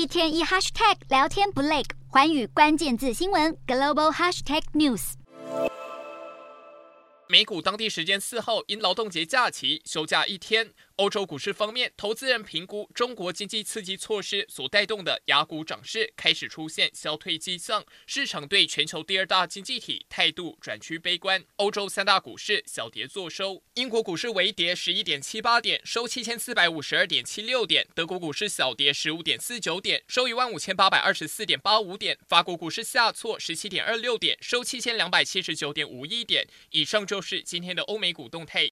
一天一 hashtag 聊天不累，环宇关键字新闻 global hashtag news。美股当地时间四号因劳动节假期休假一天。欧洲股市方面，投资人评估中国经济刺激措施所带动的雅股涨势开始出现消退迹象，市场对全球第二大经济体态度转趋悲观。欧洲三大股市小跌作收，英国股市微跌十一点七八点，收七千四百五十二点七六点；德国股市小跌十五点四九点，收一万五千八百二十四点八五点；法国股市下挫十七点二六点，收七千两百七十九点五一点。以上就是今天的欧美股动态。